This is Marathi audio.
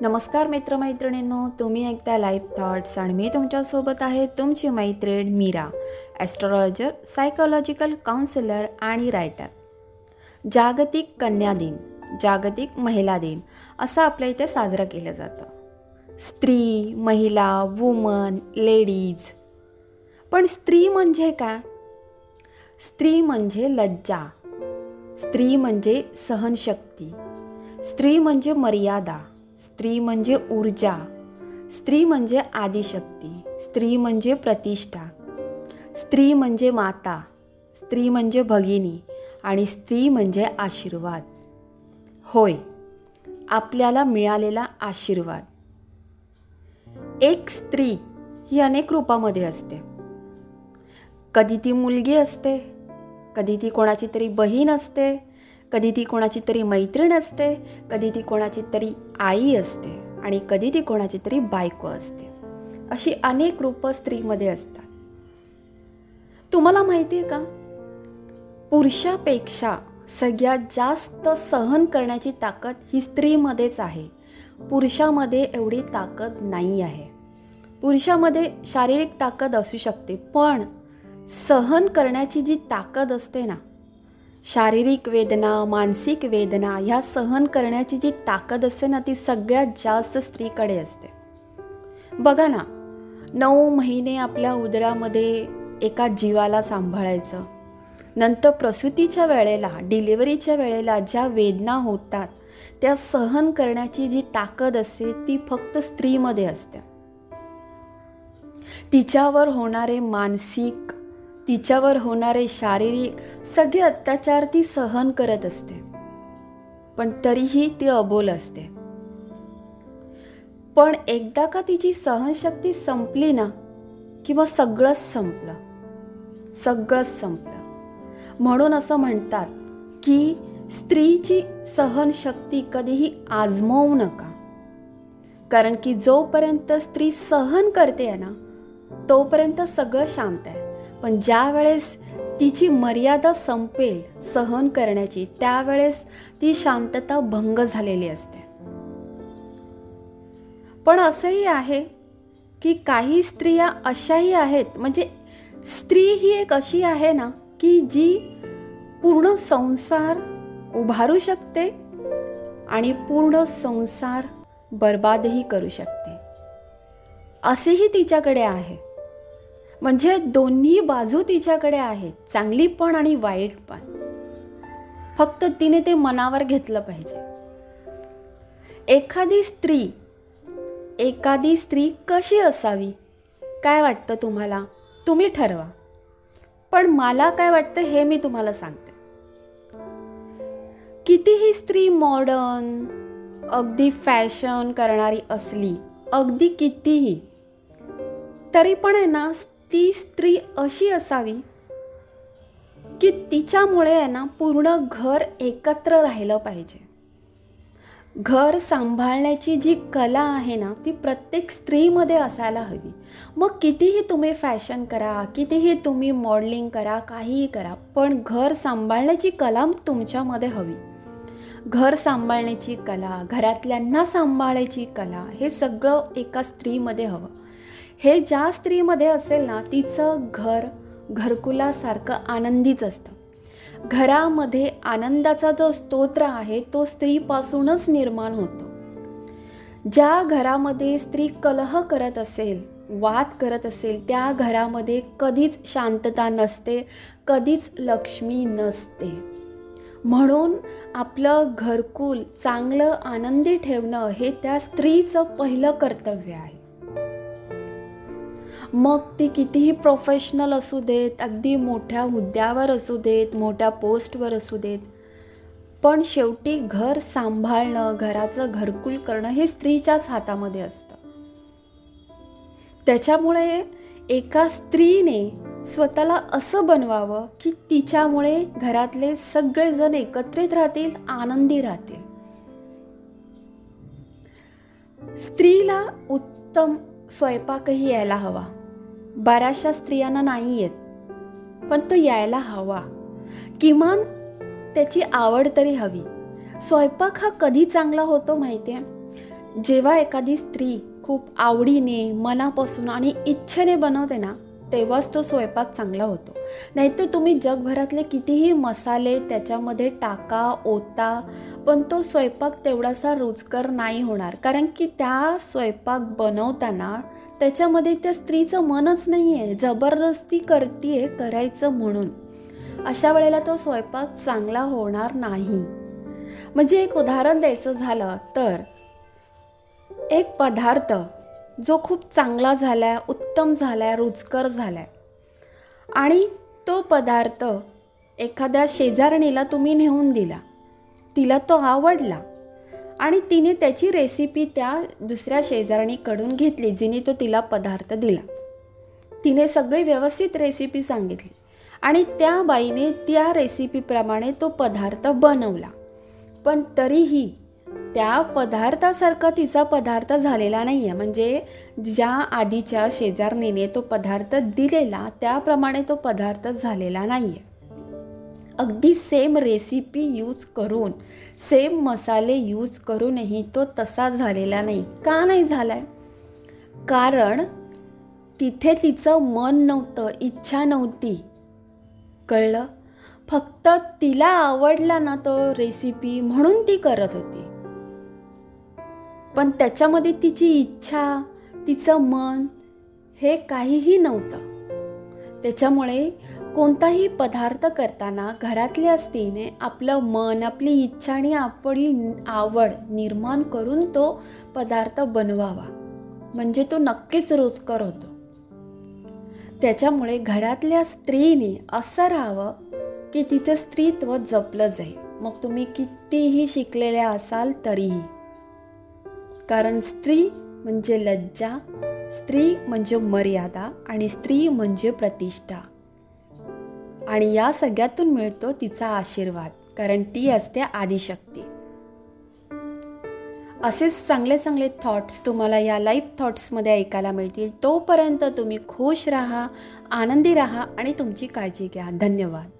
नमस्कार मित्रमैत्रिणींनो तुम्ही ऐकता लाईव्ह थॉट्स आणि मी तुमच्यासोबत आहे तुमची मैत्रीण मीरा ॲस्ट्रॉलॉजर सायकोलॉजिकल काउन्सिलर आणि रायटर जागतिक कन्या दिन जागतिक महिला दिन असं आपल्या इथे साजरं केलं जातं. स्त्री महिला वुमन लेडीज पण स्त्री म्हणजे काय? स्त्री म्हणजे लज्जा. स्त्री म्हणजे सहनशक्ती. स्त्री म्हणजे मर्यादा. स्त्री म्हणजे ऊर्जा. स्त्री म्हणजे आदिशक्ती. स्त्री म्हणजे प्रतिष्ठा. स्त्री म्हणजे माता. स्त्री म्हणजे भगिनी. आणि स्त्री म्हणजे आशीर्वाद. होय आपल्याला मिळालेला आशीर्वाद. एक स्त्री ही अनेक रूपामध्ये असते. कधी ती मुलगी असते कधी ती कोणाची तरी बहीण असते कधी ती कोणाची तरी मैत्रीण असते कधी ती कोणाची तरी आई असते आणि कधी ती कोणाची तरी बायको असते. अशी अनेक रूपं स्त्रीमध्ये असतात. तुम्हाला माहिती आहे का? पुरुषापेक्षा सगळ्यात जास्त सहन करण्याची ताकद ही स्त्रीमध्येच आहे. पुरुषामध्ये एवढी ताकद नाही आहे. पुरुषामध्ये शारीरिक ताकद असू शकते पण सहन करण्याची जी ताकद असते ना शारीरिक वेदना मानसिक वेदना ह्या सहन करण्याची जी ताकद असते ना ती सगळ्यात जास्त स्त्रीकडे असते. बघा ना नऊ महिने आपल्या उदरामध्ये एका जीवाला सांभाळायचं. नंतर प्रसूतीच्या वेळेला डिलिव्हरीच्या वेळेला ज्या वेदना होतात त्या सहन करण्याची जी ताकद असते ती फक्त स्त्रीमध्ये असते. तिच्यावर होणारे मानसिक तिच्यावर होणारे शारीरिक सगळे अत्याचार ती सहन करत असते. पण तरीही ती अबोल असते. पण एकदा का तिची सहनशक्ती संपली ना किंवा सगळंच संपलं सगळंच संपलं. म्हणून असं म्हणतात की स्त्रीची सहनशक्ती कधीही आजमवू नका. कारण की जोपर्यंत स्त्री सहन करते ना तोपर्यंत सगळं शांत आहे. पण ज्या वेळेस तिची मर्यादा संपेल सहन करण्याची त्यावेळेस ती शांतता भंग झालेली असते. पण असंही आहे की काही स्त्रिया अशाही आहेत म्हणजे स्त्री ही एक अशी आहे ना की जी पूर्ण संसार उभारू शकते आणि पूर्ण संसार बर्बादही करू शकते. असेही तिच्याकडे आहे. म्हणजे दोन्ही बाजू तिच्याकडे आहेत चांगली पण आणि वाईट पण. फक्त तिने ते मनावर घेतलं पाहिजे. एखादी स्त्री एखादी स्त्री कशी असावी? काय वाटतं तुम्हाला? तुम्ही ठरवा. पण मला काय वाटतं हे मी तुम्हाला सांगते. कितीही स्त्री मॉडर्न अगदी फॅशन करणारी असली अगदी कितीही तरी पण आहे ना ती स्त्री अशी असावी की तिच्यामुळे आहे ना पूर्ण घर एकत्र राहिलं पाहिजे. घर सांभाळण्याची जी कला आहे ना ती प्रत्येक स्त्रीमध्ये असायला हवी. मग कितीही तुम्ही फॅशन करा कितीही तुम्ही मॉडलिंग करा काहीही करा पण घर सांभाळण्याची कला तुमच्यामध्ये हवी. घर सांभाळण्याची कला घरातल्यांना सांभाळायची कला हे सगळं एका स्त्रीमध्ये हवं. हे ज्या स्त्रीमध्ये असेल ना तिचं घर घरकुलासारखं आनंदीच असतं. घरामध्ये आनंदाचा जो स्तोत्र आहे तो स्त्रीपासूनच निर्माण होतो. ज्या घरामध्ये स्त्री कलह करत असेल वाद करत असेल त्या घरामध्ये कधीच शांतता नसते कधीच लक्ष्मी नसते. म्हणून आपलं घरकुल चांगलं आनंदी ठेवणं हे त्या स्त्रीचं पहिलं कर्तव्य आहे. मग ती कितीही प्रोफेशनल असू देत अगदी मोठ्या हुद्द्यावर असू देत मोठ्या पोस्टवर असू देत पण शेवटी घर सांभाळणं घराचं घरकुल करणं हे स्त्रीच्याच हातामध्ये असतं. त्याच्यामुळे एका स्त्रीने स्वतःला असं बनवावं की तिच्यामुळे घरातले सगळेजण एकत्रित राहतील आनंदी राहतील. स्त्रीला उत्तम स्वयंपाकही यायला हवा. बऱ्याचशा स्त्रियांना नाही येत. पण तो यायला हवा. किमान त्याची आवड तरी हवी. स्वयंपाक हा कधी चांगला होतो माहिती आहे जेव्हा एखादी स्त्री खूप आवडीने मनापासून आणि इच्छेने बनवते ना तेव्हाच तो स्वयंपाक चांगला होतो. नाहीतर तुम्ही जगभरातले कितीही मसाले त्याच्यामध्ये टाका ओता पण तो स्वयंपाक तेवढासा रुचकर नाही होणार. कारण की त्या स्वयंपाक बनवताना त्याच्यामध्ये त्या स्त्रीचं मनच नाही आहे जबरदस्ती करतीये करायचं म्हणून. अशा वेळेला तो स्वयंपाक चांगला होणार नाही. म्हणजे एक उदाहरण द्यायचं झालं तर एक पदार्थ जो खूप चांगला झाला आहे उत्तम झाला आहे रुचकर झाला आहे आणि तो पदार्थ एखाद्या शेजारणीला तुम्ही नेऊन दिला. तिला तो आवडला. आणि तिने त्याची रेसिपी त्या दुसऱ्या शेजारणीकडून घेतली जिने तो तिला पदार्थ दिला. तिने सगळी व्यवस्थित रेसिपी सांगितली आणि त्या बाईने त्या रेसिपीप्रमाणे तो पदार्थ बनवला. पण तरीही त्या पदार्थासारखा तिचा पदार्थ झालेला नाही आहे म्हणजे ज्या आधीच्या शेजारणीने तो पदार्थ दिलेला त्याप्रमाणे तो पदार्थ झालेला नाही आहे अगदी सेम रेसिपी यूज करून सेम मसाले यूज करूनही तो तसा झालेला नाही. का नाही झाला आहे कारण तिथे तिचं मन नव्हतं इच्छा नव्हती. कळलं? फक्त तिला आवडला ना तो रेसिपी म्हणून ती करत होती. पण त्याच्यामध्ये तिची इच्छा तिचं मन हे काहीही नव्हतं. त्याच्यामुळे कोणताही पदार्थ करताना घरातल्या स्त्रीने आपलं मन आपली इच्छा आणि आपली आवड निर्माण करून तो पदार्थ बनवावा. म्हणजे तो नक्कीच रोजकर होतो. त्याच्यामुळे घरातल्या स्त्रीने असं राहावं की तिचं स्त्रीत्व जपलं जाईल मग तुम्ही कितीही शिकलेल्या असाल तरीही. कारण स्त्री म्हणजे लज्जा स्त्री म्हणजे मर्यादा आणि स्त्री म्हणजे प्रतिष्ठा. आणि या सगळ्यातून मिळतो तिचा आशीर्वाद कारण ती असते आदिशक्ती. असेच चांगले चांगले थॉट्स तुम्हाला या लाईफ थॉट्समध्ये ऐकायला मिळतील. तोपर्यंत तुम्ही खुश राहा आनंदी राहा आणि तुमची काळजी घ्या. धन्यवाद.